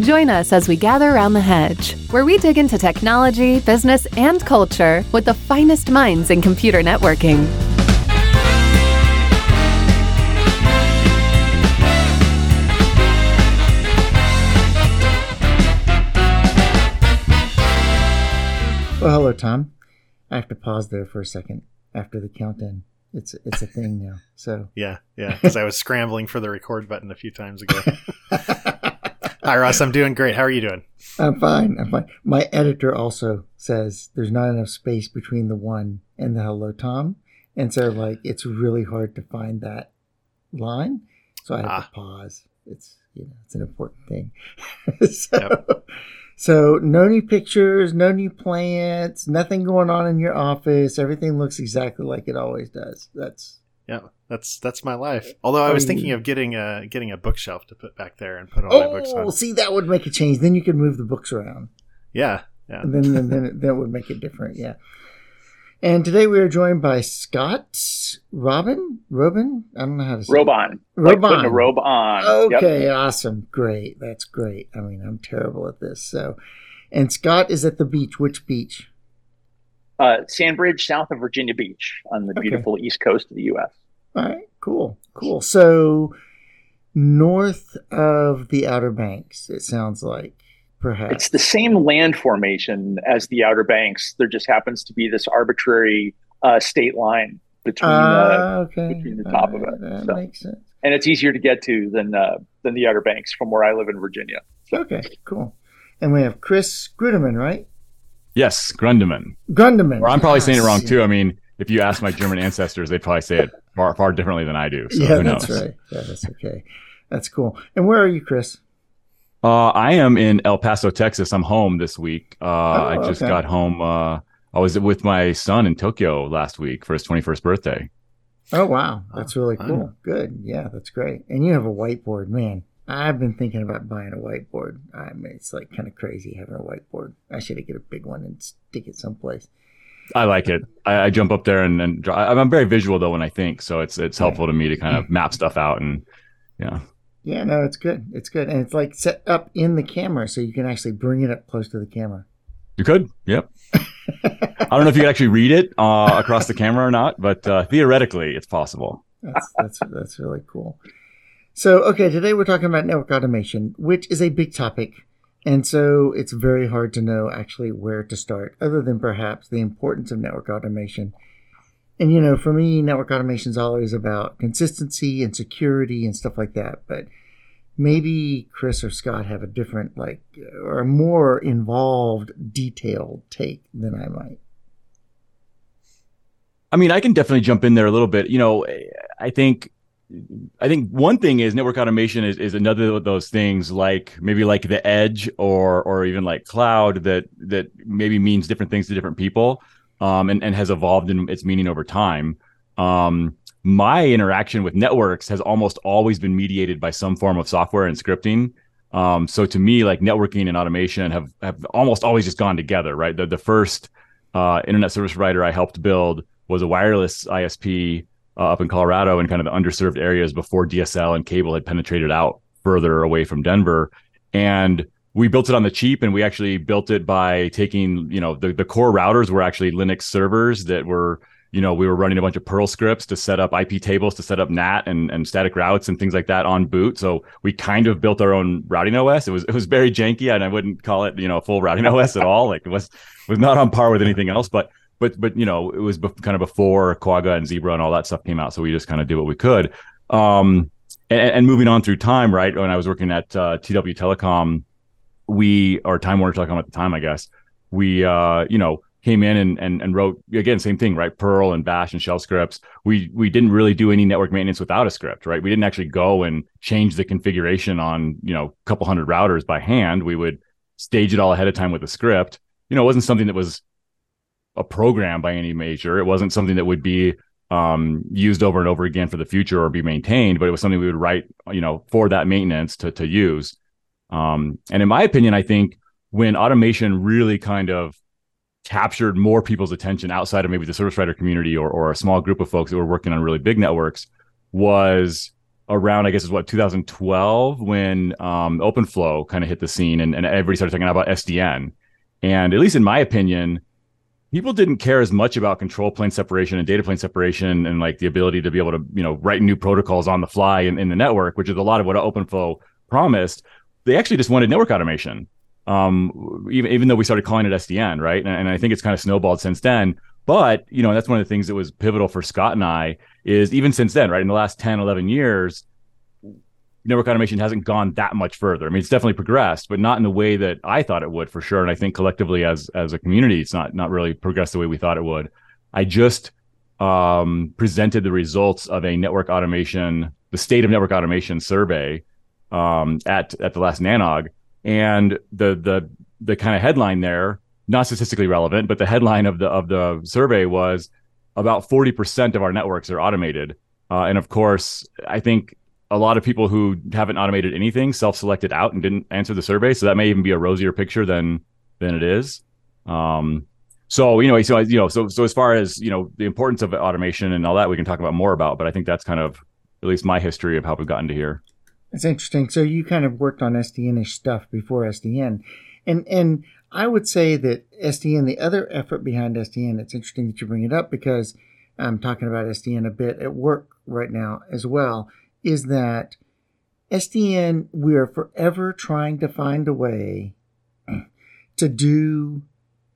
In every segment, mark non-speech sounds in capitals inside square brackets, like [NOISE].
Join us as we gather around the hedge, where we dig into technology, business, and culture with the finest minds in computer networking. Well, hello, Tom. I have to pause there for a second after the countdown. It's it's a thing now. So Yeah, yeah. Because I was scrambling for the record button a few times ago. [LAUGHS] Hi, Russ. I'm doing great. How are you doing? I'm fine. I'm fine. My editor also says there's not enough space between the one and the hello, Tom, and so like it's really hard to find that line. So I have Ah. to pause. It's you know it's an important thing. [LAUGHS] so, so no new pictures, no new plants, nothing going on in your office. Everything looks exactly like it always does. That's Yeah, that's that's my life. Although I Oh, was thinking of getting a getting a bookshelf to put back there and put all my books oh, on. see that would make a change. Then you could move the books around. Yeah, yeah. and then then, then it, that would make it different. Yeah. And today we are joined by Scott Robin Robin. I don't know how to say Robe on. Like putting a Robe on. robe on. Yep. Okay, awesome, great. That's great. I mean, I'm terrible at this. So, and Scott is at the beach. Which beach? Uh, Sandbridge, south of Virginia Beach, on the Okay. beautiful east coast of the U.S. All right, cool, cool. So, north of the Outer Banks, it sounds like perhaps. It's the same land formation as the Outer Banks. There just happens to be this arbitrary uh, state line between, uh, Ah, okay. between the top of it, That so. makes sense. and it's easier to get to than uh, than the Outer Banks from where I live in Virginia. Okay, cool. And we have Chris Grudeman, right? Yes, Grundemann. Grundeman. Or I'm probably saying it wrong Yes. too. I mean, if you ask my German ancestors, they'd probably say it far, far differently than I do. So yeah, who knows? that's right. Yeah, that's okay. That's cool. And where are you, Chris? Uh, I am in El Paso, Texas. I'm home this week. Uh, I just Oh, okay. got home. Uh, I was with my son in Tokyo last week for his 21st birthday. Oh wow, that's really Oh, cool. Good. Yeah, that's great. And you have a whiteboard, man. I've been thinking about buying a whiteboard. I mean, it's like kind of crazy having a whiteboard. I should get a big one and stick it someplace. I like it. I, I jump up there and, and draw. I'm I'm very visual though when I think, so it's it's helpful to me to kind of map stuff out and yeah. Yeah, no, it's good. It's good, and it's like set up in the camera, so you can actually bring it up close to the camera. You could, yep. [LAUGHS] I don't know if you could actually read it uh, across the camera or not, but uh, theoretically, it's possible. That's that's that's really cool. So, okay, today we're talking about network automation, which is a big topic, and so it's very hard to know actually where to start, other than perhaps the importance of network automation. And you know, for me, network automation is always about consistency and security and stuff like that. But maybe Chris or Scott have a different, like, or more involved, detailed take than I might. I mean, I can definitely jump in there a little bit. You know, I think I think one thing is network automation is, is another of those things like maybe like the edge or or even like cloud that that maybe means different things to different people um, and, and has evolved in its meaning over time. Um, my interaction with networks has almost always been mediated by some form of software and scripting. Um, so to me, like networking and automation have have almost always just gone together, right? The the first uh, internet service provider I helped build was a wireless ISP uh, up in Colorado in kind of the underserved areas before DSL and cable had penetrated out further away from Denver. And we built it on the cheap and we actually built it by taking, you know, the, the core routers were actually Linux servers that were, you know, we were running a bunch of Perl scripts to set up IP tables, to set up NAT and, and static routes and things like that on boot. So we kind of built our own routing OS. It was it was very janky and I wouldn't call it, you know, a full routing [LAUGHS] OS at all. Like it was was not on par with anything else, but but but you know it was bef- kind of before Quagga and Zebra and all that stuff came out, so we just kind of did what we could. Um, and, and moving on through time, right? When I was working at uh, TW Telecom, we or Time Warner Telecom at the time, I guess we uh, you know came in and, and and wrote again same thing, right? Perl and Bash and shell scripts. We we didn't really do any network maintenance without a script, right? We didn't actually go and change the configuration on you know a couple hundred routers by hand. We would stage it all ahead of time with a script. You know, it wasn't something that was a program by any measure. It wasn't something that would be um, used over and over again for the future or be maintained, but it was something we would write, you know, for that maintenance to to use. Um, and in my opinion, I think when automation really kind of captured more people's attention outside of maybe the service writer community or, or a small group of folks that were working on really big networks was around, I guess, is what 2012 when um, OpenFlow kind of hit the scene and, and everybody started talking about SDN. And at least in my opinion, people didn't care as much about control plane separation and data plane separation and like the ability to be able to, you know, write new protocols on the fly in, in the network, which is a lot of what OpenFlow promised. They actually just wanted network automation. Um, even, even though we started calling it SDN, right? And, and I think it's kind of snowballed since then. But, you know, that's one of the things that was pivotal for Scott and I is even since then, right? In the last 10, 11 years, network automation hasn't gone that much further. I mean, it's definitely progressed, but not in the way that I thought it would for sure. And I think collectively as as a community, it's not not really progressed the way we thought it would. I just um, presented the results of a network automation, the state of network automation survey um, at at the last NANOG, and the the the kind of headline there, not statistically relevant, but the headline of the of the survey was about forty percent of our networks are automated. Uh, and of course, I think a lot of people who haven't automated anything self-selected out and didn't answer the survey. So that may even be a rosier picture than than it is. Um, so you know, so you know, so so as far as you know, the importance of automation and all that, we can talk about more about. But I think that's kind of at least my history of how we've gotten to here. It's interesting. So you kind of worked on SDN-ish stuff before SDN, and and I would say that SDN, the other effort behind SDN, it's interesting that you bring it up because I'm talking about SDN a bit at work right now as well is that SDN, we are forever trying to find a way [CLEARS THROAT] to do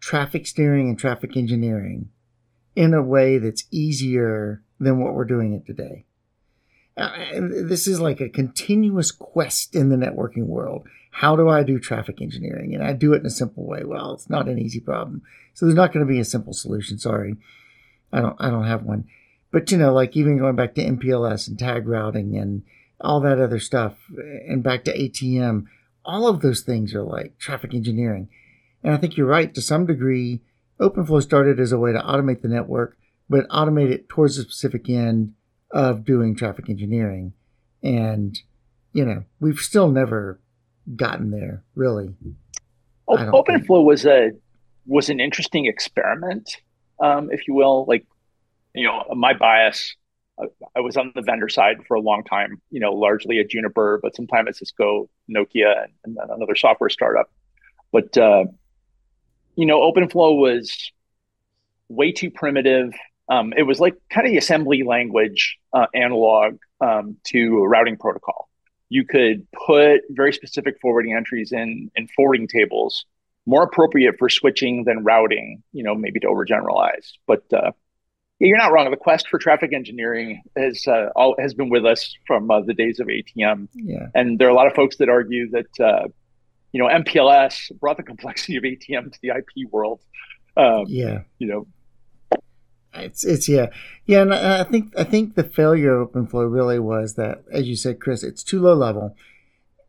traffic steering and traffic engineering in a way that's easier than what we're doing it today. Uh, this is like a continuous quest in the networking world. How do I do traffic engineering? And I do it in a simple way. Well, it's not an easy problem. So there's not going to be a simple solution. Sorry. I don't, I don't have one. But you know, like even going back to MPLS and tag routing and all that other stuff, and back to ATM, all of those things are like traffic engineering. And I think you're right to some degree. OpenFlow started as a way to automate the network, but automate it towards the specific end of doing traffic engineering. And, you know, we've still never gotten there, really. OpenFlow was a was an interesting experiment, um, if you will. Like you know, my bias, I, was on the vendor side for a long time, you know, largely at Juniper, but sometimes at Cisco, Nokia, and, another software startup. But, uh, you know, OpenFlow was way too primitive. Um, it was like kind of the assembly language uh, analog um, to a routing protocol. You could put very specific forwarding entries in in forwarding tables, more appropriate for switching than routing. You know, maybe to overgeneralize, but uh, you're not wrong. The quest for traffic engineering has uh, all has been with us from uh, the days of ATM. Yeah. And there are a lot of folks that argue that uh, you know MPLS brought the complexity of ATM to the IP world. Um, yeah. You know. It's it's yeah yeah and I think I think the failure of OpenFlow really was that as you said Chris it's too low level,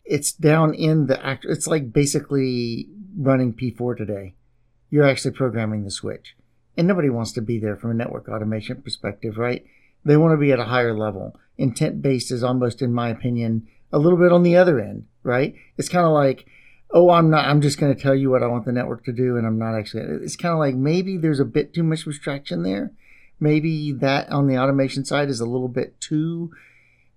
it's down in the act it's like basically running P4 today, you're actually programming the switch and nobody wants to be there from a network automation perspective, right? They want to be at a higher level. Intent based is almost, in my opinion, a little bit on the other end, right? It's kind of like, oh, I'm not, I'm just going to tell you what I want the network to do, and I'm not actually, it's kind of like maybe there's a bit too much abstraction there. Maybe that on the automation side is a little bit too,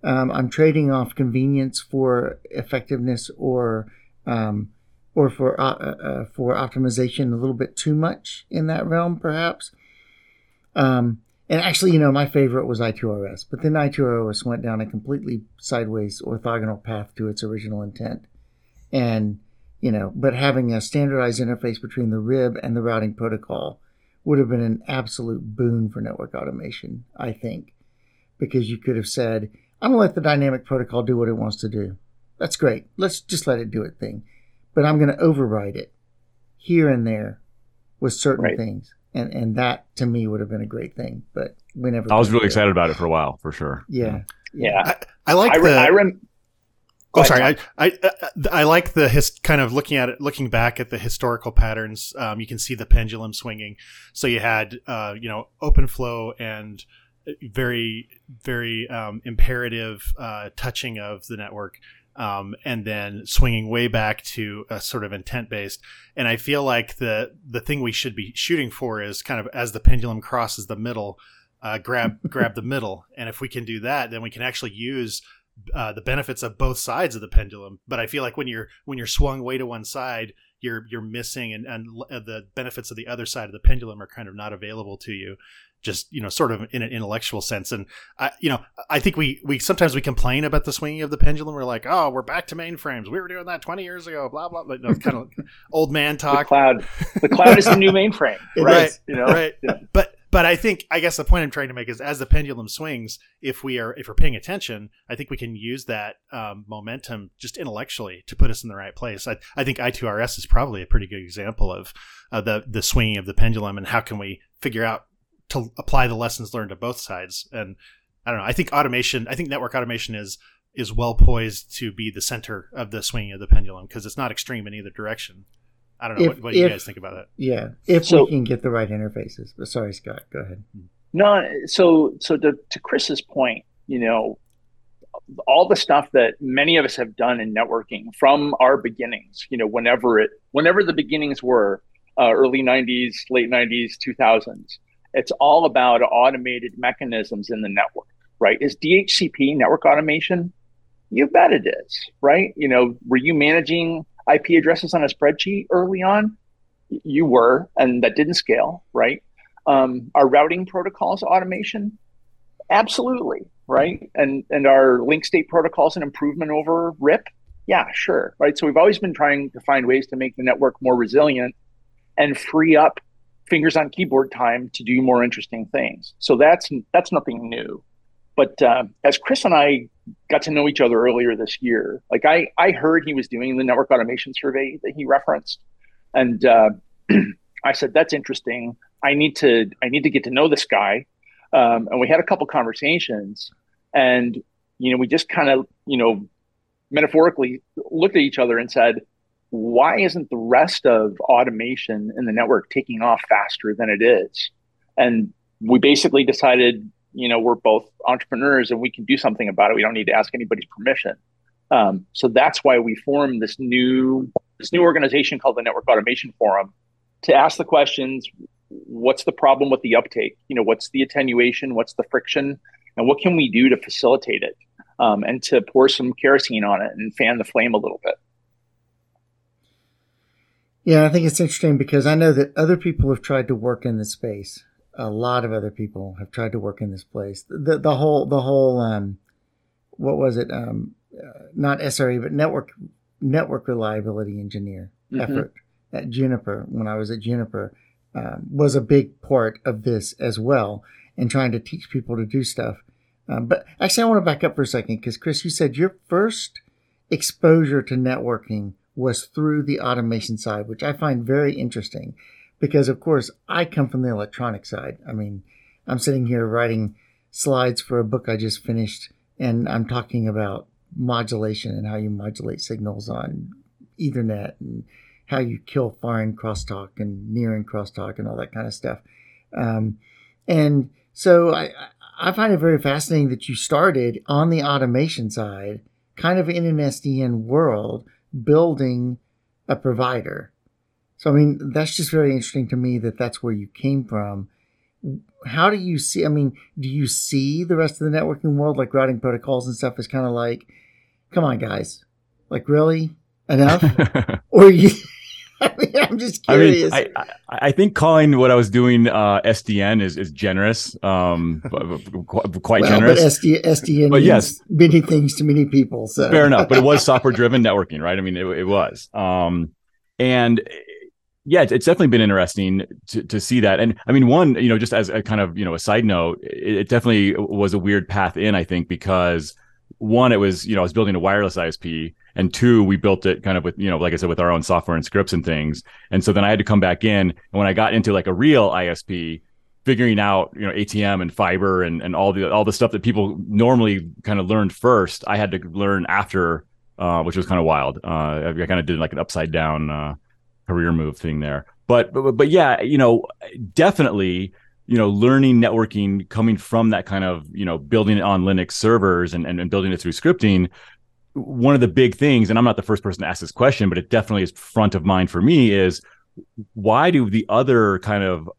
um, I'm trading off convenience for effectiveness or, um, or for uh, uh, uh, for optimization a little bit too much in that realm, perhaps. Um, and actually, you know, my favorite was I2RS, but then I2RS went down a completely sideways orthogonal path to its original intent. And, you know, but having a standardized interface between the RIB and the routing protocol would have been an absolute boon for network automation, I think, because you could have said, I'm going to let the dynamic protocol do what it wants to do. That's great. Let's just let it do it thing but I'm going to override it here and there with certain right. things. And, and that to me would have been a great thing, but we never. I was really excited about it for a while, for sure. Yeah, yeah. I, I like I the. I rem- oh, sorry. I, I I like the his, kind of looking at it, looking back at the historical patterns. Um, you can see the pendulum swinging. So you had, uh, you know, open flow and very very um, imperative uh, touching of the network um, and then swinging way back to a sort of intent based. And I feel like the the thing we should be shooting for is kind of as the pendulum crosses the middle, uh, grab [LAUGHS] grab the middle. And if we can do that, then we can actually use uh, the benefits of both sides of the pendulum. But I feel like when you're when you're swung way to one side, you're you're missing and and the benefits of the other side of the pendulum are kind of not available to you just you know sort of in an intellectual sense. And i you know i think we we sometimes we complain about the swinging of the pendulum. We're like oh we're back to mainframes. We were doing that 20 years ago blah blah but no, kind of [LAUGHS] old man talk. the cloud the cloud is the new mainframe [LAUGHS] right? you know? right. Yeah. but but I think I guess the point I'm trying to make is as the pendulum swings, if we are if we're paying attention, I think we can use that um, momentum just intellectually to put us in the right place. I, I think I2RS is probably a pretty good example of uh, the the swinging of the pendulum and how can we figure out to apply the lessons learned to both sides. And I don't know. I think automation. I think network automation is is well poised to be the center of the swinging of the pendulum because it's not extreme in either direction. I don't know. If, what, what do you guys think about that? Yeah, if so, we can get the right interfaces. But sorry, Scott, go ahead. No, so so to, to Chris's point, you know, all the stuff that many of us have done in networking from our beginnings, you know, whenever it, whenever the beginnings were, uh, early '90s, late '90s, 2000s, it's all about automated mechanisms in the network, right? Is DHCP network automation? You bet it is, right? You know, were you managing IP addresses on a spreadsheet early on? You were, and that didn't scale, right? Um, our routing protocols automation, absolutely, right? And and our link state protocols an improvement over RIP, yeah, sure, right. So we've always been trying to find ways to make the network more resilient and free up fingers on keyboard time to do more interesting things. So that's that's nothing new. But uh, as Chris and I got to know each other earlier this year, like I I heard he was doing the network automation survey that he referenced, and uh, [CLEARS THROAT] I said that's interesting. I need to I need to get to know this guy, um, and we had a couple conversations, and you know we just kind of you know metaphorically looked at each other and said, why isn't the rest of automation in the network taking off faster than it is? And we basically decided you know we're both entrepreneurs and we can do something about it. We don't need to ask anybody's permission. Um, so that's why we formed this new this new organization called the network automation forum to ask the questions what's the problem with the uptake? You know what's the attenuation? What's the friction? And what can we do to facilitate it um, and to pour some kerosene on it and fan the flame a little bit yeah i think it's interesting because i know that other people have tried to work in this space a lot of other people have tried to work in this place. The the whole the whole um, what was it? Um, uh, not SRE, but network network reliability engineer mm-hmm. effort at Juniper when I was at Juniper um, was a big part of this as well, and trying to teach people to do stuff. Um, but actually, I want to back up for a second because Chris, you said your first exposure to networking was through the automation side, which I find very interesting because of course I come from the electronic side. I mean, I'm sitting here writing slides for a book I just finished and I'm talking about modulation and how you modulate signals on ethernet and how you kill far-end crosstalk and near-end crosstalk and all that kind of stuff. Um, and so I, I find it very fascinating that you started on the automation side, kind of in an SDN world, building a provider so, I mean, that's just very interesting to me that that's where you came from. How do you see? I mean, do you see the rest of the networking world, like routing protocols and stuff, as kind of like, come on, guys, like really enough? [LAUGHS] or you? [LAUGHS] I mean, I'm just curious. I, mean, I, I, think calling what I was doing uh, SDN is, is generous, um, quite well, generous. But SD, SDN but yes, many things to many people. So fair enough. But it was [LAUGHS] software driven networking, right? I mean, it, it was. Um, and yeah, it's, definitely been interesting to, to see that. And I mean, one, you know, just as a kind of, you know, a side note, it, it definitely was a weird path in, I think, because one, it was, you know, I was building a wireless ISP and two, we built it kind of with, you know, like I said, with our own software and scripts and things. And so then I had to come back in. And when I got into like a real ISP, figuring out, you know, ATM and fiber and, and all the, all the stuff that people normally kind of learned first, I had to learn after, uh, which was kind of wild. Uh, I, kind of did like an upside down, uh, career move thing there. But, but but yeah, you know, definitely, you know, learning networking coming from that kind of, you know, building it on Linux servers and, and, and building it through scripting. One of the big things, and I'm not the first person to ask this question, but it definitely is front of mind for me, is why do the other kind of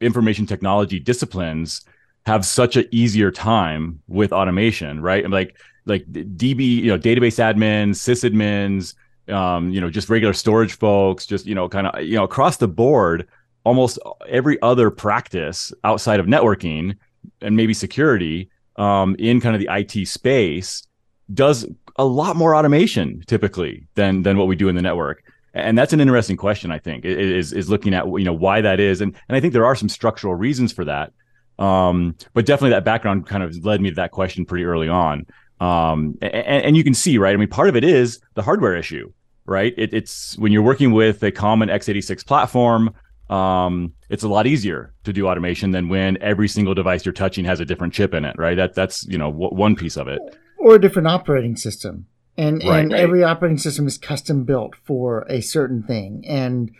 information technology disciplines have such an easier time with automation, right? And like like DB, you know, database admins, sysadmins, um, you know, just regular storage folks, just you know, kind of you know, across the board, almost every other practice outside of networking and maybe security um, in kind of the IT space does a lot more automation typically than than what we do in the network. And that's an interesting question, I think, is is looking at you know why that is, and and I think there are some structural reasons for that. Um, but definitely that background kind of led me to that question pretty early on. Um, and, and, you can see, right? I mean, part of it is the hardware issue, right? It, it's when you're working with a common x86 platform, um, it's a lot easier to do automation than when every single device you're touching has a different chip in it, right? That that's you know w- one piece of it, or a different operating system, and right, and right. every operating system is custom built for a certain thing, and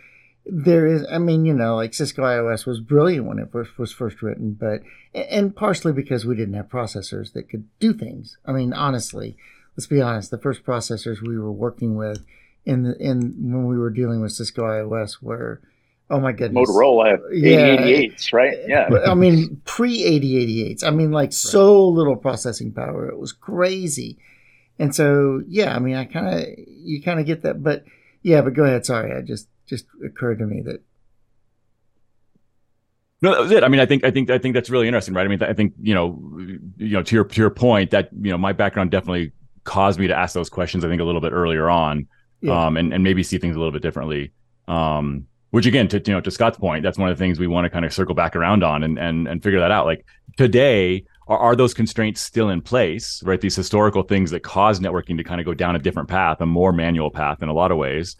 there is i mean you know like cisco ios was brilliant when it first was first written but and partially because we didn't have processors that could do things. I mean honestly let's be honest the first processors we were working with in the in when we were dealing with cisco ios were oh my goodness motorola 8088s yeah. right yeah i mean pre 8088s i mean like right. so little processing power it was crazy and so yeah i mean i kind of you kind of get that but yeah but go ahead sorry i just just occurred to me that no, that was it. I mean, I think, I think, I think that's really interesting, right? I mean, I think, you know, you know, to your to your point, that you know, my background definitely caused me to ask those questions. I think a little bit earlier on, yeah. um, and and maybe see things a little bit differently. Um, which again, to you know, to Scott's point, that's one of the things we want to kind of circle back around on and and and figure that out. Like today, are, are those constraints still in place? Right, these historical things that cause networking to kind of go down a different path, a more manual path in a lot of ways.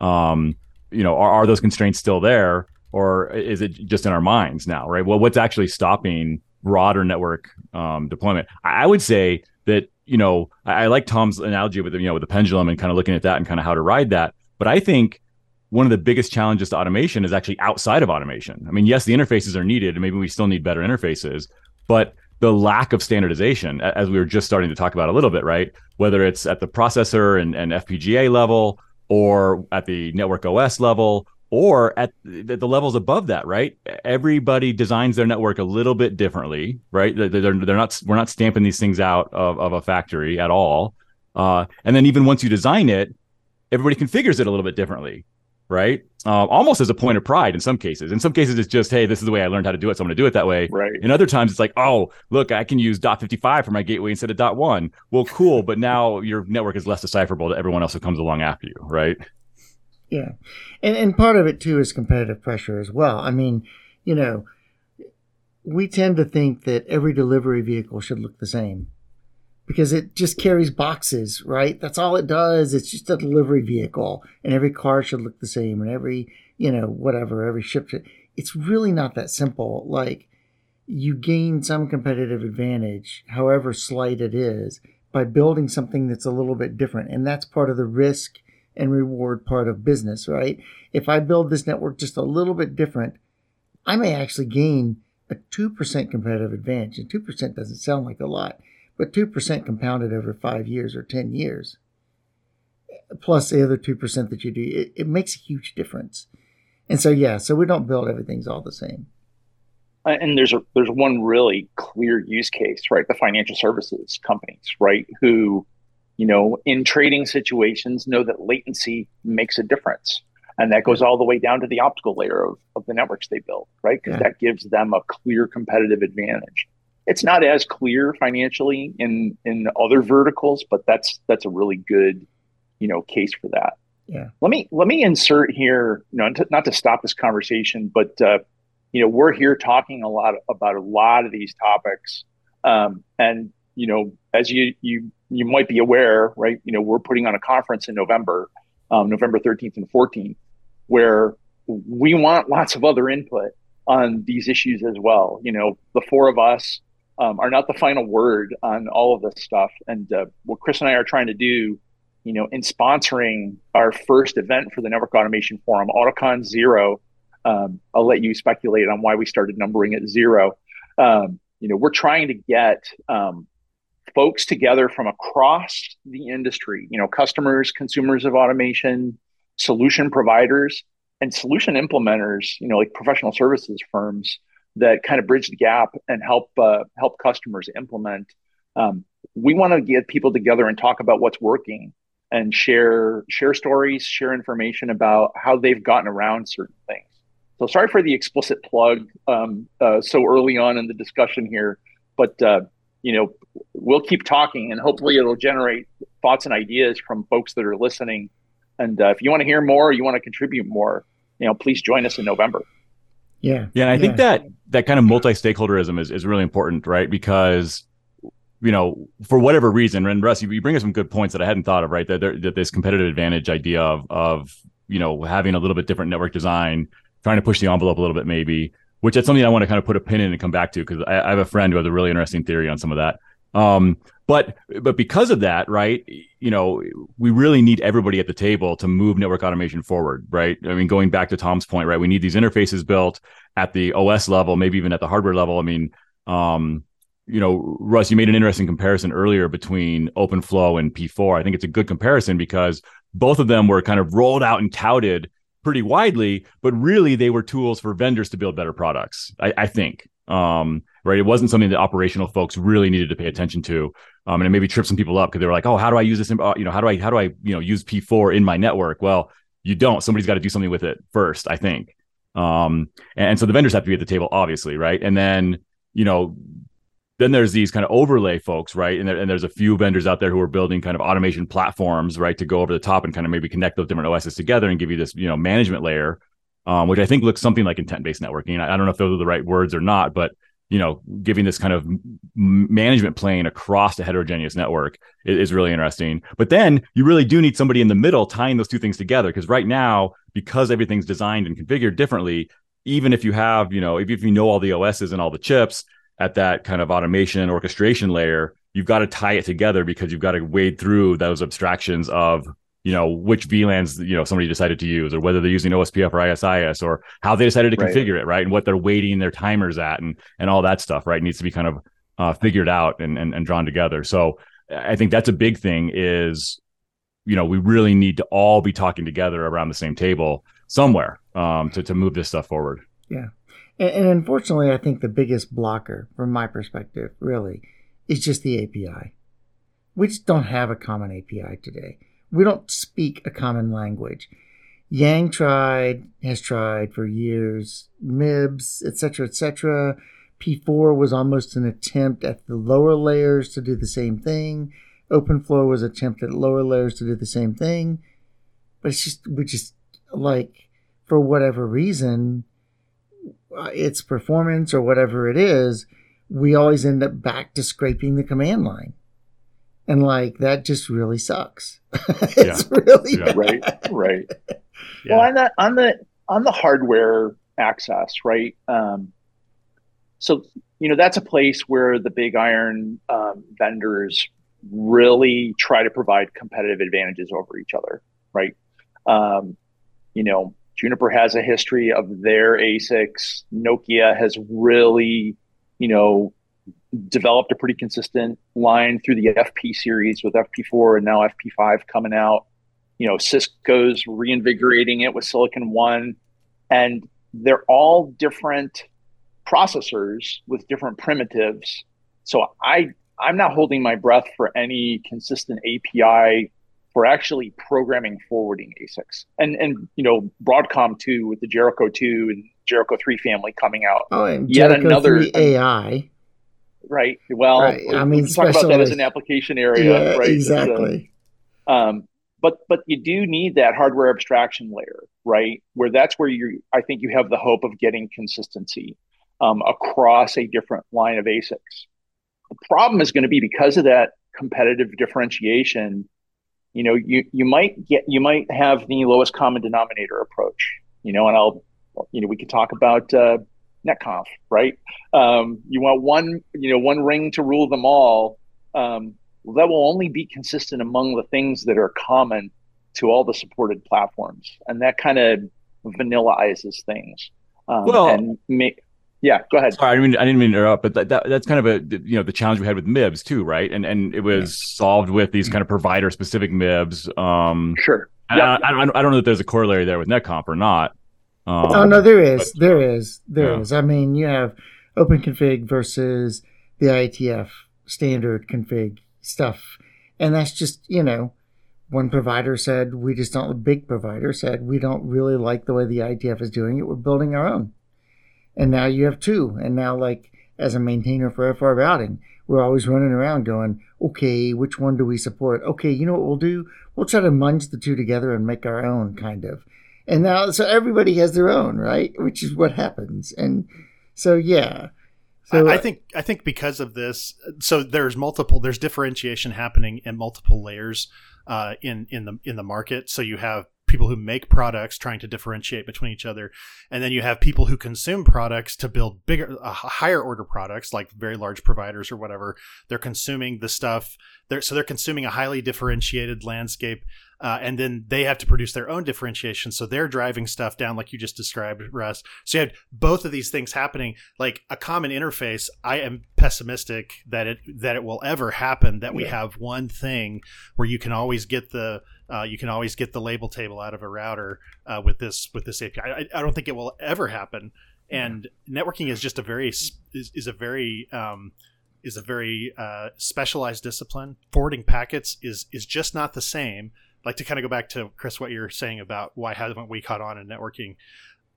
Um, you know, are, are those constraints still there, or is it just in our minds now? Right. Well, what's actually stopping broader network um, deployment? I, I would say that you know I, I, like Tom's analogy with the, you know with the pendulum and kind of looking at that and kind of how to ride that. But I think one of the biggest challenges to automation is actually outside of automation. I mean, yes, the interfaces are needed, and maybe we still need better interfaces, but the lack of standardization, as we were just starting to talk about a little bit, right? Whether it's at the processor and, and FPGA level, or at the network OS level or at the, levels above that, right? Everybody designs their network a little bit differently, right? They're, they're not, we're not stamping these things out of, of a factory at all. Uh, and then even once you design it, everybody configures it a little bit differently right? Uh, almost as a point of pride in some cases. In some cases, it's just, hey, this is the way I learned how to do it, so I'm going to do it that way. Right. In other times, it's like, oh, look, I can use dot 55 for my gateway instead of dot one. Well, cool, but now your network is less decipherable to everyone else who comes along after you, right? Yeah, and and part of it too is competitive pressure as well. I mean, you know, we tend to think that every delivery vehicle should look the same because it just carries boxes, right? That's all it does. It's just a delivery vehicle, and every car should look the same, and every you know whatever every ship should. It's really not that simple. Like you gain some competitive advantage, however slight it is, by building something that's a little bit different, and that's part of the risk and reward part of business, right? If I build this network just a little bit different, I may actually gain a 2% competitive advantage. And 2% doesn't sound like a lot but 2% compounded over five years or 10 years, plus the other 2% that you do, it, it makes a huge difference. And so, yeah, so we don't build everything's all the same. Uh, and there's a there's one really clear use case, right? The financial services companies, right? Who, you know, in trading situations know that latency makes a difference. And that goes all the way down to the optical layer of, of the networks they build, right? Because yeah. that gives them a clear competitive advantage it's not as clear financially in in other verticals, but that's that's a really good, you know, case for that. Yeah. Let me let me insert here, you know, not to stop this conversation, but uh, you know, we're here talking a lot about a lot of these topics, um, and you know, as you you you might be aware, right? You know, we're putting on a conference in November, um, November thirteenth and fourteenth, where we want lots of other input on these issues as well. You know, the four of us um, are not the final word on all of this stuff. And uh, what Chris and I are trying to do, you know, in sponsoring our first event for the Network Automation Forum, AutoCon Zero. Um, I'll let you speculate on why we started numbering it zero. Um, you know, we're trying to get um, folks together from across the industry. You know, customers, consumers of automation, solution providers, and solution implementers. You know, like professional services firms that kind of bridge the gap and help uh, help customers implement um, we want to get people together and talk about what's working and share share stories, share information about how they've gotten around certain things. So sorry for the explicit plug um, uh, so early on in the discussion here, but uh, you know we'll keep talking and hopefully it'll generate thoughts and ideas from folks that are listening. And uh, if you want to hear more, you want to contribute more, you know, please join us in November. Yeah, yeah, and I yeah. think that that kind of multi stakeholderism is is really important, right? Because you know, for whatever reason, and Russ, you, bring us some good points that I hadn't thought of, right? That, there, that this competitive advantage idea of of you know having a little bit different network design, trying to push the envelope a little bit, maybe, which is something I want to kind of put a pin in and come back to because I, I, have a friend who has a really interesting theory on some of that. Um, but but because of that, right? You know, we really need everybody at the table to move network automation forward, right? I mean, going back to Tom's point, right? We need these interfaces built at the OS level, maybe even at the hardware level. I mean, um, you know, Russ, you made an interesting comparison earlier between OpenFlow and P4. I think it's a good comparison because both of them were kind of rolled out and touted pretty widely, but really they were tools for vendors to build better products. I, I think, um, right? It wasn't something that operational folks really needed to pay attention to, um, and it maybe tripped some people up because they were like, "Oh, how do I use this? In, uh, you know, how do I how do I you know use P4 in my network?" Well, you don't. Somebody's got to do something with it first, I think. Um, and, and so the vendors have to be at the table, obviously, right? And then you know then there's these kind of overlay folks, right? And, there, and there's a few vendors out there who are building kind of automation platforms, right, to go over the top and kind of maybe connect those different OSs together and give you this, you know, management layer, um, which I think looks something like intent-based networking. I, I, don't know if those are the right words or not, but you know, giving this kind of management plane across a heterogeneous network is, is really interesting. But then you really do need somebody in the middle tying those two things together because right now, because everything's designed and configured differently, even if you have, you know, if, if you know all the OSs and all the chips, at that kind of automation and orchestration layer, you've got to tie it together because you've got to wade through those abstractions of you know which VLANs you know somebody decided to use, or whether they're using OSPF or IS-IS, or how they decided to right. configure it, right, and what they're waiting their timers at, and and all that stuff, right, needs to be kind of uh, figured out and, and and drawn together. So I think that's a big thing. Is you know we really need to all be talking together around the same table somewhere um, to to move this stuff forward. Yeah. And, and unfortunately, I think the biggest blocker, from my perspective, really, is just the API. We just don't have a common API today. We don't speak a common language. Yang tried, has tried for years, MIBS, etc., etc. P4 was almost an attempt at the lower layers to do the same thing. OpenFlow was an attempt at lower layers to do the same thing. But it's just, we just, like, for whatever reason, its performance or whatever it is, we always end up back to scraping the command line. And like that just really sucks. [LAUGHS] it's yeah. really yeah. right, right. Yeah. Well, on the on the on the hardware access, right? Um, so you know that's a place where the big iron um, vendors really try to provide competitive advantages over each other, right? Um, you know, Juniper has a history of their ASICs. Nokia has really, you know, developed a pretty consistent line through the FP series with FP4 and now FP5 coming out. You know, Cisco's reinvigorating it with Silicon One, and they're all different processors with different primitives. So I I'm not holding my breath for any consistent API for actually programming forwarding ASICs. And and you know Broadcom too with the Jericho two and Jericho three family coming out. Oh, and yet Jericho another 3 AI. Right. Well, right. I mean, talk about that as an application area, yeah, right? Exactly. um, but but you do need that hardware abstraction layer, right? Where that's where you I think you have the hope of getting consistency um, across a different line of ASICs. The problem is going to be because of that competitive differentiation you know, you you might get you might have the lowest common denominator approach. You know, and I'll you know we could talk about uh, netconf, right? Um, you want one you know one ring to rule them all. Um, that will only be consistent among the things that are common to all the supported platforms, and that kind of vanillaizes things. Um, well, and make yeah, go ahead. Sorry, I didn't mean, I didn't mean to interrupt, but that, that, that's kind of a you know the challenge we had with MIBS too, right? And and it was yeah. solved with these kind of provider specific MIBS. Um, sure. Yep. I, I, I, don't know if there's a corollary there with netconf or not. Um, oh no, there is, but, there is, there yeah. is. I mean, you have open config versus the IETF standard config stuff. And that's just, you know, one provider said, we just don't, a big provider said, we don't really like the way the IETF is doing it. We're building our own. And now you have two. And now, like, as a maintainer for FRRouting, we're always running around going, okay, which one do we support? Okay, you know what we'll do? We'll try to munch the two together and make our own, kind of. And now, so everybody has their own, right? Which is what happens. And so, yeah. So I, I think I think because of this, so there's multiple, there's differentiation happening in multiple layers uh, in in the in the market. So you have people who make products trying to differentiate between each other and then you have people who consume products to build bigger uh, higher order products like very large providers or whatever they're consuming the stuff they're, so they're consuming a highly differentiated landscape uh, and then they have to produce their own differentiation. So they're driving stuff down like you just described russ. So you had both of these things happening like a common interface. I am pessimistic that it that it will ever happen that we have one thing where you can always get the uh, you can always get the label table out of a router uh, with this with this api I, I, don't think it will ever happen. And networking is just a very is, is a very um, is a very uh, specialized discipline. Forwarding packets is is just not the same like to kind of go back to Chris, what you're saying about why haven't we caught on in networking?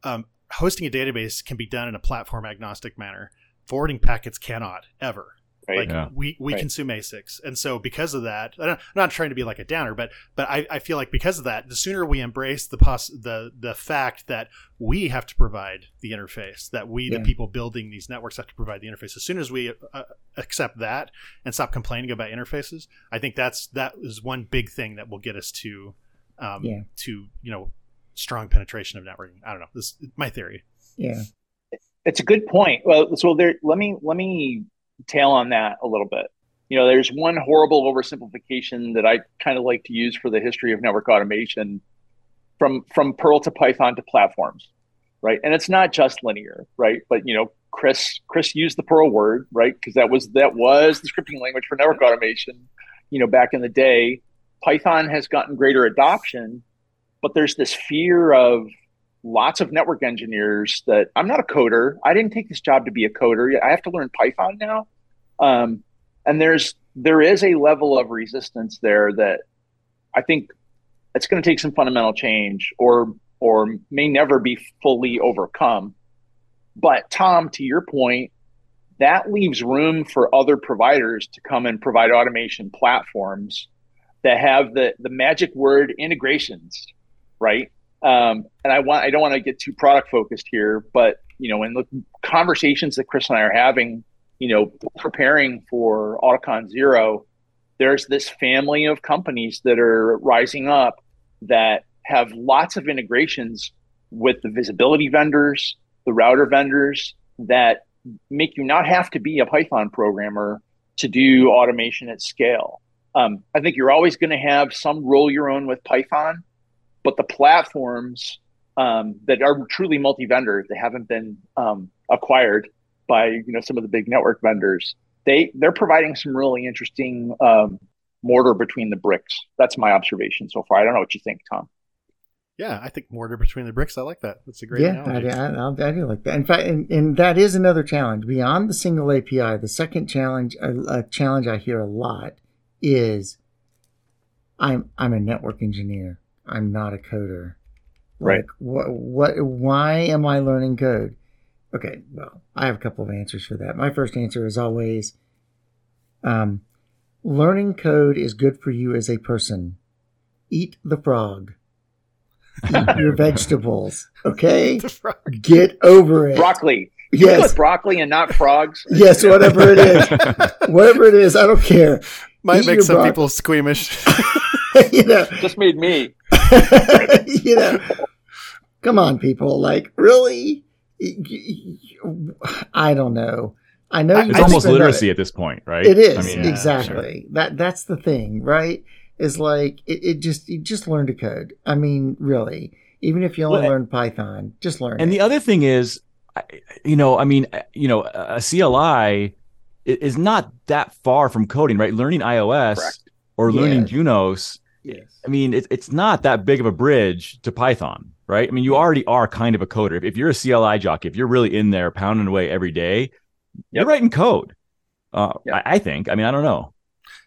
Um, hosting a database can be done in a platform agnostic manner. Forwarding packets cannot ever. Right. Like yeah. we, we right. consume ASICs, and so because of that, I'm not trying to be like a downer, but but I, I feel like because of that, the sooner we embrace the pos- the the fact that we have to provide the interface, that we yeah. the people building these networks have to provide the interface. As soon as we uh, accept that and stop complaining about interfaces, I think that's that is one big thing that will get us to um, yeah. to you know strong penetration of networking. I don't know. This is my theory. Yeah. It's a good point. Well, so there. Let me let me tail on that a little bit. You know, there's one horrible oversimplification that I kind of like to use for the history of network automation from from Perl to Python to platforms, right? And it's not just linear, right? But you know, Chris Chris used the Perl word, right? Because that was that was the scripting language for network automation, you know, back in the day. Python has gotten greater adoption, but there's this fear of lots of network engineers that I'm not a coder. I didn't take this job to be a coder. I have to learn Python now. Um, and there's there is a level of resistance there that I think it's going to take some fundamental change or or may never be fully overcome. But Tom, to your point, that leaves room for other providers to come and provide automation platforms that have the the magic word integrations, right? Um, and I want I don't want to get too product focused here, but you know, in the conversations that Chris and I are having, you know, preparing for AutoCon Zero, there's this family of companies that are rising up that have lots of integrations with the visibility vendors, the router vendors that make you not have to be a Python programmer to do automation at scale. Um, I think you're always going to have some roll your own with Python, but the platforms um, that are truly multi-vendor, they haven't been um, acquired by you know some of the big network vendors. They they're providing some really interesting um, mortar between the bricks. That's my observation so far. I don't know what you think, Tom. Yeah, I think mortar between the bricks. I like that. That's a great yeah, analogy. I, I, I, do like that. In fact, and, and, that is another challenge beyond the single API. The second challenge, a, a challenge I hear a lot, is I'm I'm a network engineer. I'm not a coder. Right. Like, what, what, why am I learning code? Okay, well, I have a couple of answers for that. My first answer is always um, learning code is good for you as a person. Eat the frog. Eat [LAUGHS] your vegetables. Okay? Get over it. Broccoli. Yes. broccoli and not frogs. [LAUGHS] yes, whatever it is. [LAUGHS] whatever it is, I don't care. Might Eat make some bro- people squeamish. you know, just made me. [LAUGHS] you know, come on, people. Like, really? I don't know. I know it's almost literacy at this point, right? It is I mean, exactly sure. that. That's the thing, right? Is like it, it, just you just learn to code. I mean, really, even if you only well, learn Python, just learn. And it. the other thing is, you know, I mean, you know, a CLI is not that far from coding, right? Learning IOS Correct. or learning yes. Junos Yes. I mean, it's it's not that big of a bridge to Python, right? I mean, you already are kind of a coder. If you're a CLI jockey, if you're really in there pounding away every day, yep. you're writing code. Uh, yep. I, I, think. I mean, I don't know.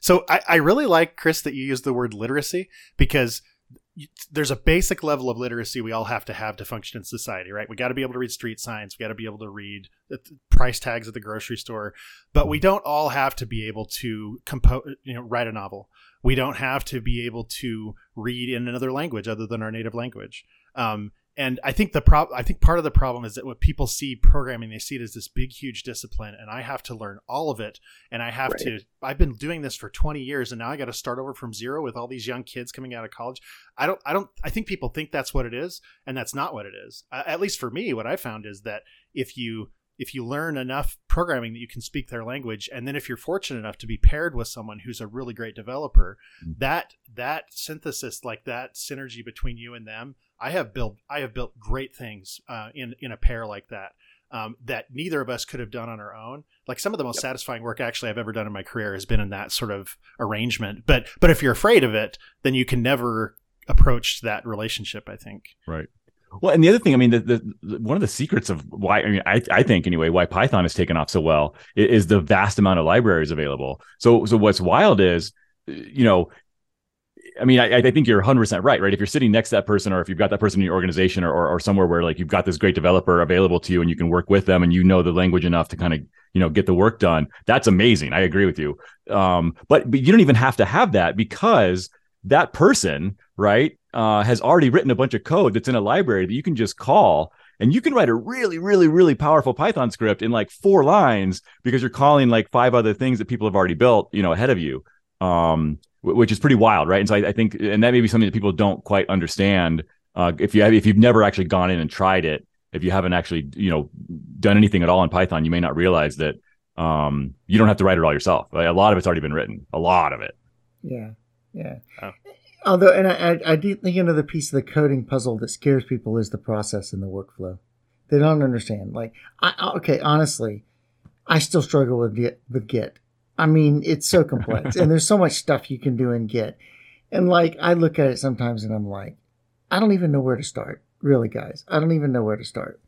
So I, I really like Chris that you use the word literacy because there's a basic level of literacy we all have to have to function in society, right? We got to be able to read street signs. We got to be able to read price tags at the grocery store, but we don't all have to be able to compose, you know, write a novel. We don't have to be able to read in another language other than our native language. Um, and I think the problem, I think part of the problem is that when people see programming, they see it as this big, huge discipline, and I have to learn all of it. And I have right. to, I've been doing this for 20 years, and now I got to start over from zero with all these young kids coming out of college. I don't, I don't, I think people think that's what it is, and that's not what it is. Uh, at least for me, what I found is that if you, if you learn enough programming that you can speak their language and then if you're fortunate enough to be paired with someone who's a really great developer mm-hmm. that that synthesis like that synergy between you and them I have built I have built great things uh, in in a pair like that. Um, that neither of us could have done on our own. Like some of the most yep. satisfying work actually I've ever done in my career has been in that sort of arrangement. But but if you're afraid of it, then you can never approach that relationship. I think. Right. Well, and the other thing, I mean, the, the, one of the secrets of why, I mean, I, I think anyway, why Python has taken off so well is, is the vast amount of libraries available. So, so what's wild is, you know, I mean, I, I think you're 100% right, right? If you're sitting next to that person, or if you've got that person in your organization, or, or, or somewhere where like you've got this great developer available to you, and you can work with them, and you know the language enough to kind of you know get the work done, that's amazing. I agree with you. Um, but but you don't even have to have that because that person, right, uh, has already written a bunch of code that's in a library that you can just call and you can write a really really really powerful python script in like four lines because you're calling like five other things that people have already built you know ahead of you um, which is pretty wild, right? And so I, I, think, and that may be something that people don't quite understand. Uh, if you have, if you've never actually gone in and tried it, if you haven't actually, you know, done anything at all in Python, you may not realize that um, you don't have to write it all yourself. A lot of it's already been written. A lot of it. Yeah, yeah. Oh. Although, and I, I, I do think another piece of the coding puzzle that scares people is the process and the workflow. They don't understand. Like, I, okay, honestly, I still struggle with Git, with Git. I mean, it's so complex and there's so much stuff you can do in Git. And like, I look at it sometimes and I'm like, I don't even know where to start. Really, guys, I don't even know where to start.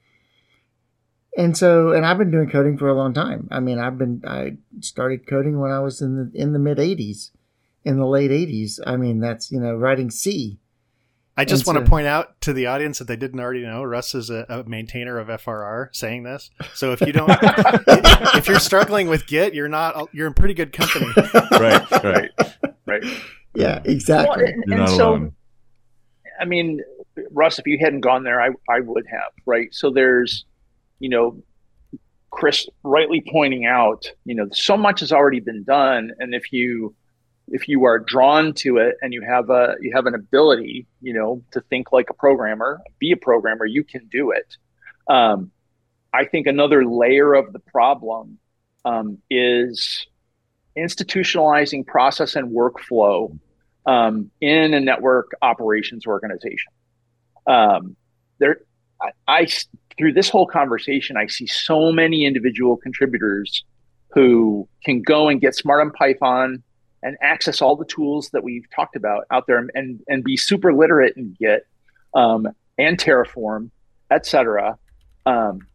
And so, and I've been doing coding for a long time. I mean, I've been, I started coding when I was in the, in the mid 80s, in the late 80s. I mean, that's, you know, writing C I just want to point out to the audience that they didn't already know Russ is a, a maintainer of FRR saying this. So if you don't, [LAUGHS] if you're struggling with Git, you're not, you're in pretty good company. [LAUGHS] right, right, right. Yeah, exactly. Well, and, and so, alone. I mean, Russ, if you hadn't gone there, I, I would have, right? So there's, you know, Chris rightly pointing out, you know, so much has already been done. And if you, if you are drawn to it and you have a you have an ability you know to think like a programmer be a programmer you can do it. Um, i think another layer of the problem um, is institutionalizing process and workflow um, in a network operations organization. Um, there I, I through this whole conversation i see so many individual contributors who can go and get smart on python and access all the tools that we've talked about out there and and be super literate in Git um, and Terraform, etc. Um,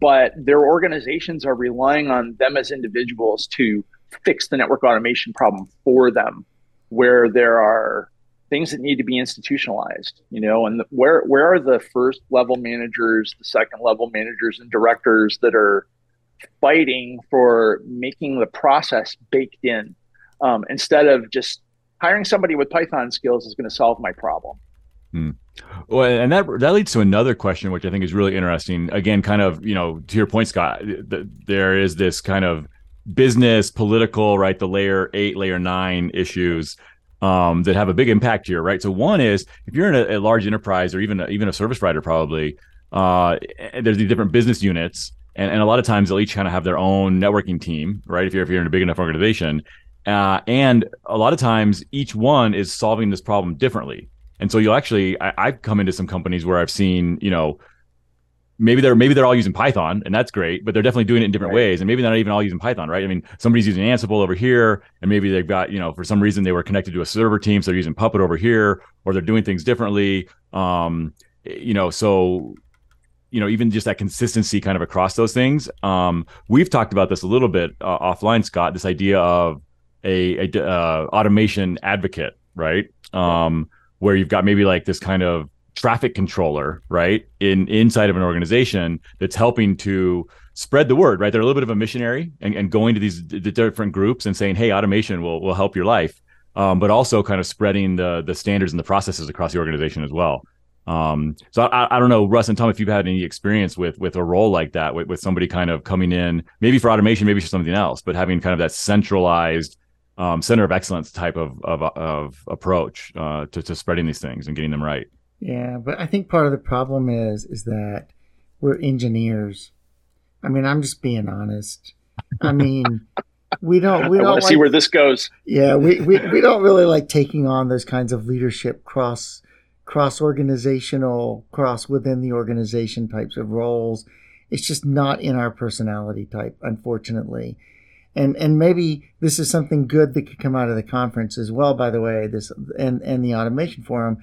but their organizations are relying on them as individuals to fix the network automation problem for them, where there are things that need to be institutionalized. You know, and the, where where are the first level managers, the second level managers, and directors that are fighting for making the process baked in um, instead of just hiring somebody with Python skills is going to solve my problem. Hmm. Well, and that that leads to another question, which I think is really interesting. Again, kind of you know to your point, Scott. Th- there is this kind of business, political, right? The layer eight, layer nine issues um, that have a big impact here, right? So one is if you're in a, a large enterprise or even a, even a service provider, probably uh, there's these different business units, and, and a lot of times they'll each kind of have their own networking team, right? If you're if you're in a big enough organization, uh, and a lot of times, each one is solving this problem differently. And so you'll actually, I, I've come into some companies where I've seen, you know, maybe they're maybe they're all using Python, and that's great, but they're definitely doing it in different right. ways. And maybe they're not even all using Python, right? I mean, somebody's using Ansible over here, and maybe they've got, you know, for some reason they were connected to a server team, so they're using Puppet over here, or they're doing things differently. Um, you know, so you know, even just that consistency kind of across those things. Um, we've talked about this a little bit uh, offline, Scott. This idea of a, a uh, automation advocate, right? Um, where you've got maybe like this kind of traffic controller, right, in inside of an organization that's helping to spread the word, right? They're a little bit of a missionary and, and going to these the different groups and saying, "Hey, automation will will help your life," um, but also kind of spreading the the standards and the processes across the organization as well. Um, so I, I don't know, Russ and Tom, if you've had any experience with with a role like that, with, with somebody kind of coming in, maybe for automation, maybe for something else, but having kind of that centralized um, center of excellence type of of, of approach uh, to, to spreading these things and getting them right. Yeah, but I think part of the problem is is that we're engineers. I mean, I'm just being honest. I mean, we don't we [LAUGHS] I don't want to like, see where this goes. Yeah, we, we we don't really like taking on those kinds of leadership cross cross organizational, cross within the organization types of roles. It's just not in our personality type, unfortunately. And and maybe this is something good that could come out of the conference as well, by the way, this and, and the automation forum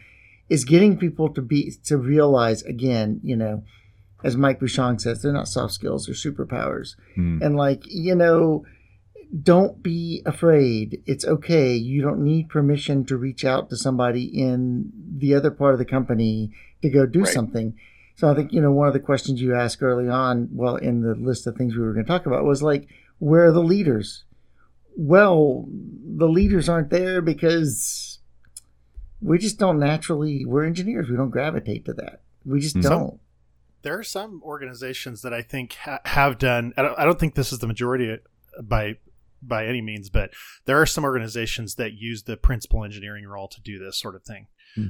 is getting people to be to realize again, you know, as Mike Bushong says, they're not soft skills, they're superpowers. Hmm. And like, you know, don't be afraid. It's okay. You don't need permission to reach out to somebody in the other part of the company to go do Right. something. So I think, you know, one of the questions you asked early on, well, in the list of things we were going to talk about was like, where are the leaders? Well, the leaders aren't there because we just don't naturally, we're engineers. We don't gravitate to that. We just Hmm. don't. there are some organizations that I think ha- have done. I don't, I don't think this is the majority by by any means, but there are some organizations that use the principal engineering role to do this sort of thing.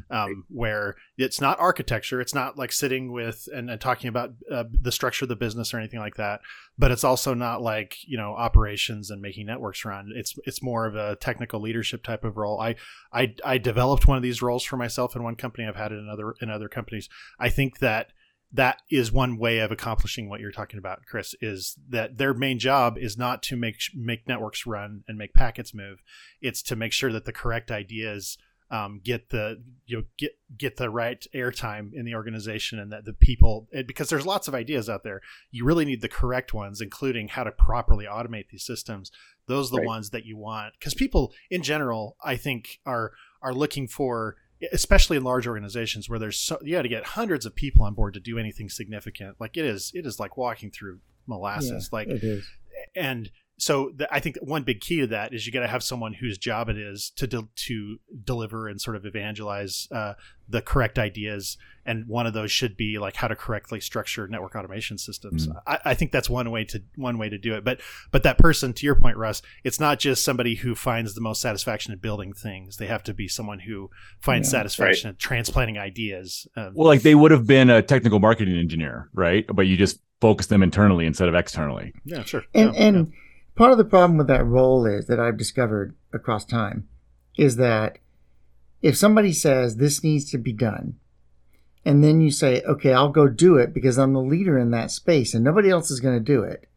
Um, where it's not architecture, it's not like sitting with and, and talking about uh, the structure of the business or anything like that, but it's also not like you know operations and making networks run. It's it's more of a technical leadership type of role. I I, I developed one of these roles for myself in one company. I've had it in other in other companies. I think that that is one way of accomplishing what you're talking about, Chris. Is that their main job is not to make make networks run and make packets move. It's to make sure that the correct ideas um, get the you know get get the right airtime in the organization and that the people and because there's lots of ideas out there. You really need the correct ones, including how to properly automate these systems. Those are the Right. ones that you want because people in general, I think, are are looking for especially in large organizations where there's so you got to get hundreds of people on board to do anything significant like it is it is like walking through molasses like it is. and so the, I think that one big key to that is you got to have someone whose job it is to de- to deliver and sort of evangelize uh, the correct ideas, and one of those should be like how to correctly structure network automation systems. Mm. I, I think that's one way to one way to do it. But but that person, to your point, Russ, it's not just somebody who finds the most satisfaction in building things. They have to be someone who finds Yeah. satisfaction in transplanting ideas. Um, Well, like they would have been a technical marketing engineer, right? But you just focus them internally instead of externally. yeah, sure. And Yeah, and part of the problem with that role is that I've discovered across time is that if somebody says this needs to be done, and then you say, okay, I'll go do it because I'm the leader in that space and nobody else is going to do it,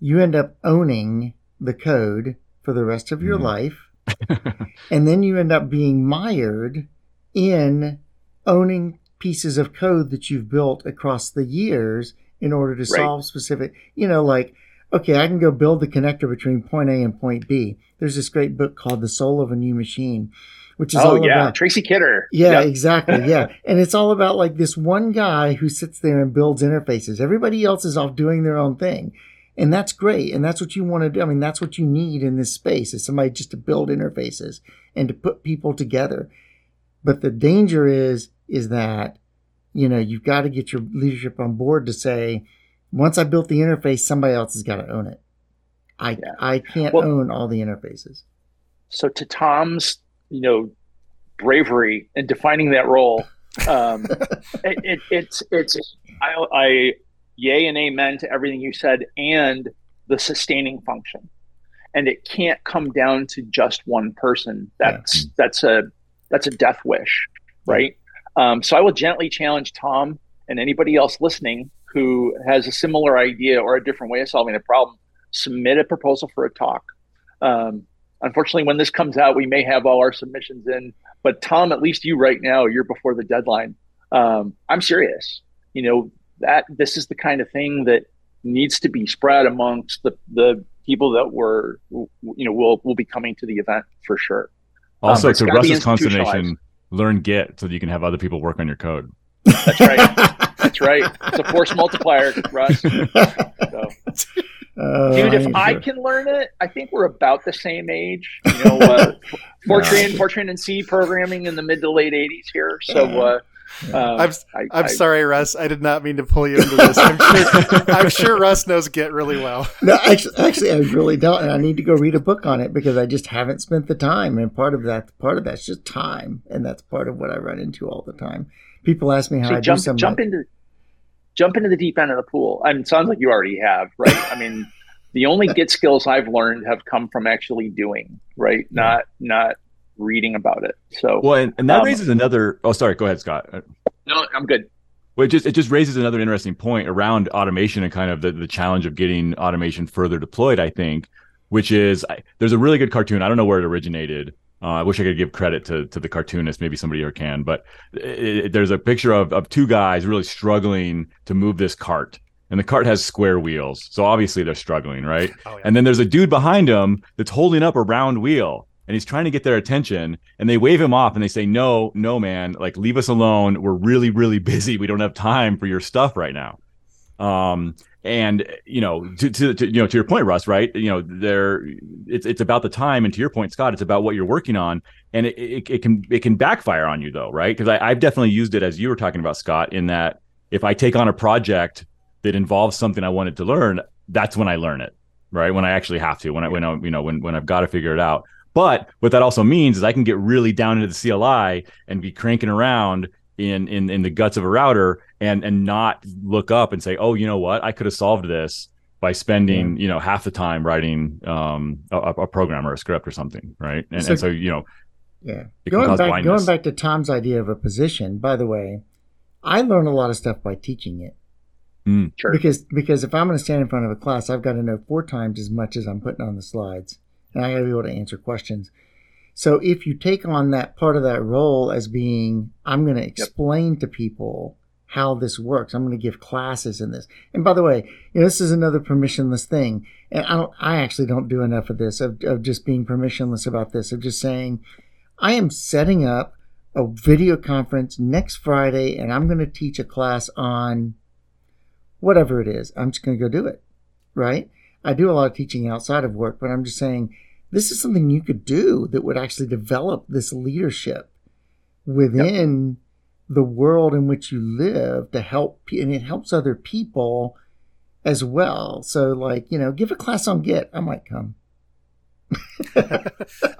you end up owning the code for the rest of your Mhm. life. [LAUGHS] and then you end up being mired in owning pieces of code that you've built across the years in order to Right. solve specific, you know, like, okay, I can go build the connector between point A and point B. There's this great book called The Soul of a New Machine, which is Oh all yeah, about Tracy Kidder. yeah, Yep. exactly. [LAUGHS] Yeah. And it's all about like this one guy who sits there and builds interfaces. Everybody else is off doing their own thing. And that's great. And that's what you want to do. I mean, that's what you need in this space is somebody just to build interfaces and to put people together. But the danger is, is that, you know, you've got to get your leadership on board to say, once I built the interface, somebody else has got to own it. I, Yeah. I can't Well- own all the interfaces. So to Tom's, you know, bravery in defining that role, um, [LAUGHS] it, it, it's it's I, I yay and amen to everything you said and the sustaining function, and it can't come down to just one person. That's that's a that's a death wish, right? Um, so I will gently challenge Tom and anybody else listening who has a similar idea or a different way of solving a problem. Submit a proposal for a talk. Um, unfortunately, when this comes out, we may have all our submissions in. But Tom, at least you right now, you're before the deadline. Um, I'm serious. You know that this is the kind of thing that needs to be spread amongst the the people that were you know will will be coming to the event for sure. Also, um, to Russ's consternation, learn Git so that you can have other people work on your code. That's right. [LAUGHS] That's right. It's a force multiplier, Russ. [LAUGHS] So. Uh, Dude, if I can learn it, I think we're about the same age. You know, uh, [LAUGHS] Fortran, Fortran and C programming in the mid to late '80s here. So, uh, um, I'm I, I'm I, sorry, Russ. I did not mean to pull you into this. I'm sure I'm sure Russ knows Git really well. No, actually, actually, I really don't, and I need to go read a book on it because I just haven't spent the time. And part of that, part of that's just time, and that's part of what I run into all the time. People ask me how so I jump, do something. Jump into jump into the deep end of the pool. I mean, sounds like you already have, right? I mean, the only Git skills I've learned have come from actually doing, right? Not not reading about it. So well, and, and that um, raises another. Oh, sorry. Go ahead, Scott. No, I'm good. Well, it just it just raises another interesting point around automation and kind of the, the challenge of getting automation further deployed. I think, which is I, there's a really good cartoon. I don't know where it originated. Uh, I wish I could give credit to to the cartoonist. Maybe somebody here can. But it, it, there's a picture of of two guys really struggling to move this cart, and the cart has square wheels. So obviously they're struggling, right? [LAUGHS] Oh, yeah. And then there's a dude behind him that's holding up a round wheel and he's trying to get their attention and they wave him off and they say no no man like leave us alone we're really really busy we don't have time for your stuff right now um and you know to, to, to, you know to your point russ right? You know there it's it's about the time. And to your point scott it's about what you're working on. And it, it, it can it can backfire on you though right? Because i've definitely used it as you were talking about scott in that if i take on a project that involves something i wanted to learn that's when i learn it right? When i actually have to when i when i you know when, when i've got to figure it out. But what that also means is I can get really down into the CLI and be cranking around in in in the guts of a router and and not look up and say, oh, you know what, I could have solved this by spending yeah. you know half the time writing um, a, a, program or a script or something, right? And so, and so you know, yeah. Going back going back to Tom's idea of a position. By the way, I learn a lot of stuff by teaching it. Mm. Sure. Because because if I'm going to stand in front of a class, I've got to know four times as much as I'm putting on the slides and I got to be able to answer questions. So if you take on that part of that role as being, I'm going to explain yep. to people how this works. I'm going to give classes in this. And by the way, you know, this is another permissionless thing. And I don't, I actually don't do enough of this, of, of just being permissionless about this, of just saying, I am setting up a video conference next Friday and I'm going to teach a class on whatever it is. I'm just going to go do it. Right. I do a lot of teaching outside of work, but I'm just saying this is something you could do that would actually develop this leadership within yep. the world in which you live to help, and it helps other people as well. So, like, you know, give a class on Git. I might come. [LAUGHS]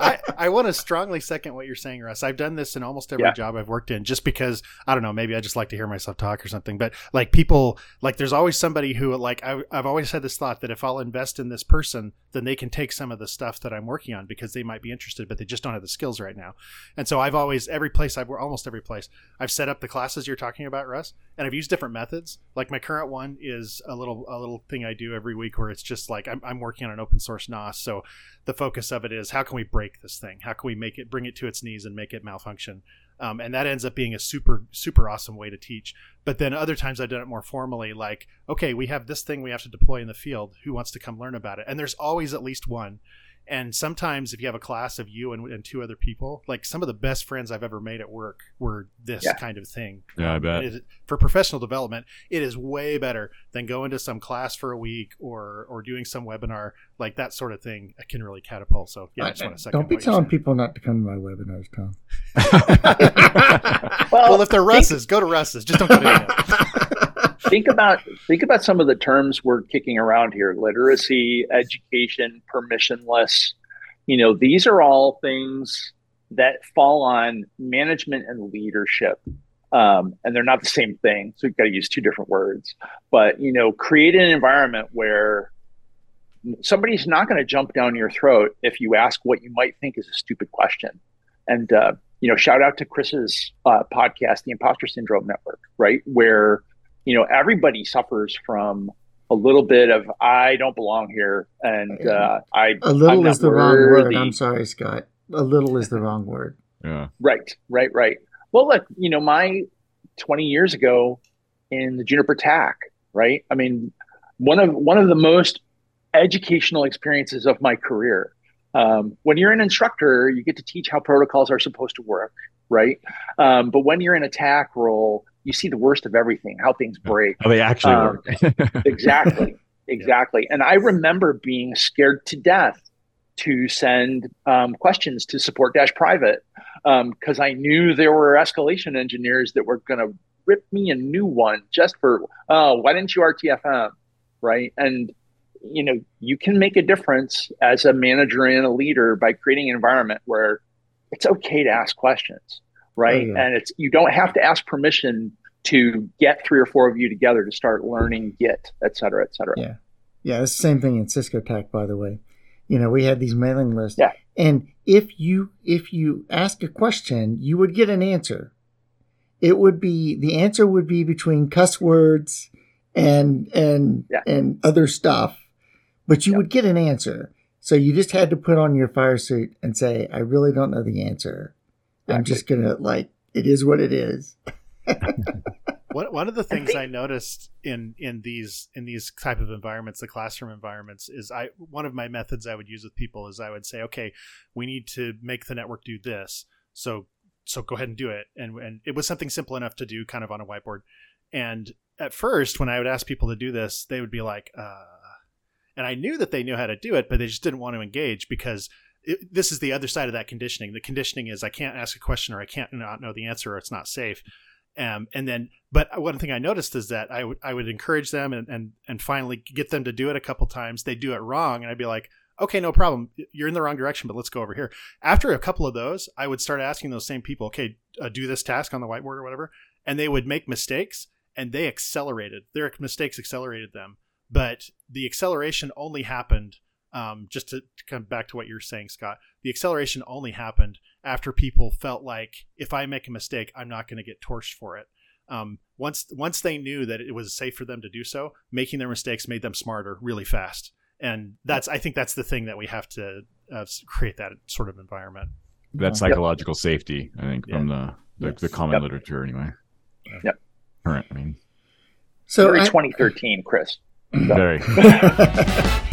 I, I want to strongly second what you're saying, Russ. I've done this in almost every yeah. job I've worked in just because I don't know, maybe I just like to hear myself talk or something. But like people, like there's always somebody who, like, I, I've always had this thought that if I'll invest in this person, then they can take some of the stuff that I'm working on because they might be interested, but they just don't have the skills right now. And so I've always, every place I've, almost every place, I've set up the classes you're talking about, Russ, and I've used different methods. Like my current one is a little, a little thing I do every week where it's just like I'm, I'm working on an open source NOS. So the focus of it is how can we break this thing? How can we make it bring it to its knees and make it malfunction? Um, and that ends up being a super super awesome way to teach. But then other times I've done it more formally, like okay, we have this thing we have to deploy in the field. Who wants to come learn about it? And there's always at least one and sometimes if you have a class of you and, and, two other people like some of the best friends i've ever made at work were this yeah. kind of thing. Yeah i um, bet. for professional development it is way better than going to some class for a week or or doing some webinar like that sort of thing I can really catapult. So yeah i, I just want to don't be telling people not to come to my webinars tom. Well, [LAUGHS] [LAUGHS] well, if they're russ's go to russ's just don't go to [LAUGHS] think about think about some of the terms we're kicking around here: literacy, education, permissionless. You know, these are all things that fall on management and leadership. Um, and they're not the same thing. So you've got to use two different words. But you know, create an environment where somebody's not going to jump down your throat if you ask what you might think is a stupid question. And uh, you know, shout out to Chris's uh, podcast, the Imposter Syndrome Network, right? Where you know, everybody suffers from a little bit of I don't belong here, and uh, I a little is the wrong word. I'm sorry, Scott. A little is the wrong word. Yeah. Right. Right. Right. Well, look, you know, my 20 years ago in the Juniper TAC, right? I mean, one of one of the most educational experiences of my career. Um, when you're an instructor, you get to teach how protocols are supposed to work, right? Um, but when you're in a TAC role, you see the worst of everything, how things break. How they actually um, work. [LAUGHS] exactly. Exactly. And I remember being scared to death to send um, questions to support dash private because um, I knew there were escalation engineers that were going to rip me a new one just for, oh, why didn't you RTFM? Right. And, you know, you can make a difference as a manager and a leader by creating an environment where it's okay to ask questions. Right. Oh, yeah. And it's, you don't have to ask permission to get three or four of you together to start learning Git, et cetera, et cetera. Yeah. Yeah. It's the same thing in Cisco TAC, by the way. You know, we had these mailing lists. Yeah. And if you if you ask a question, you would get an answer. It would be the answer would be between cuss words and and yeah. and other stuff, but you yeah. would get an answer. So you just had to put on your fire suit and say, "I really don't know the answer. Exactly. I'm just gonna like it is what it is." [LAUGHS] one, one of the things I noticed in in these in these type of environments, the classroom environments, is I one of my methods I would use with people is I would say, okay, we need to make the network do this, so so go ahead and do it, and and it was something simple enough to do, kind of on a whiteboard, and at first when I would ask people to do this, they would be like, uh, and I knew that they knew how to do it, but they just didn't want to engage because this is the other side of that conditioning. The conditioning is I can't ask a question or I can't not know the answer or it's not safe. Um, and then, but one thing I noticed is that I, w- I would encourage them and, and, and finally get them to do it a couple times. They do it wrong. And I'd be like, okay, no problem. You're in the wrong direction, but let's go over here. After a couple of those, I would start asking those same people, okay, uh, do this task on the whiteboard or whatever. And they would make mistakes and they accelerated. Their mistakes accelerated them. But the acceleration only happened um, just to, to come back to what you're saying, Scott, the acceleration only happened after people felt like if I make a mistake, I'm not going to get torched for it. Um, once once they knew that it was safe for them to do so, making their mistakes made them smarter really fast. And that's I think that's the thing that we have to uh, create that sort of environment. That psychological yep. safety, I think, from the the, yes. the common yep. literature anyway. Yep. Current, I mean. So Very I, 2013, Chris. Very. [LAUGHS] [LAUGHS]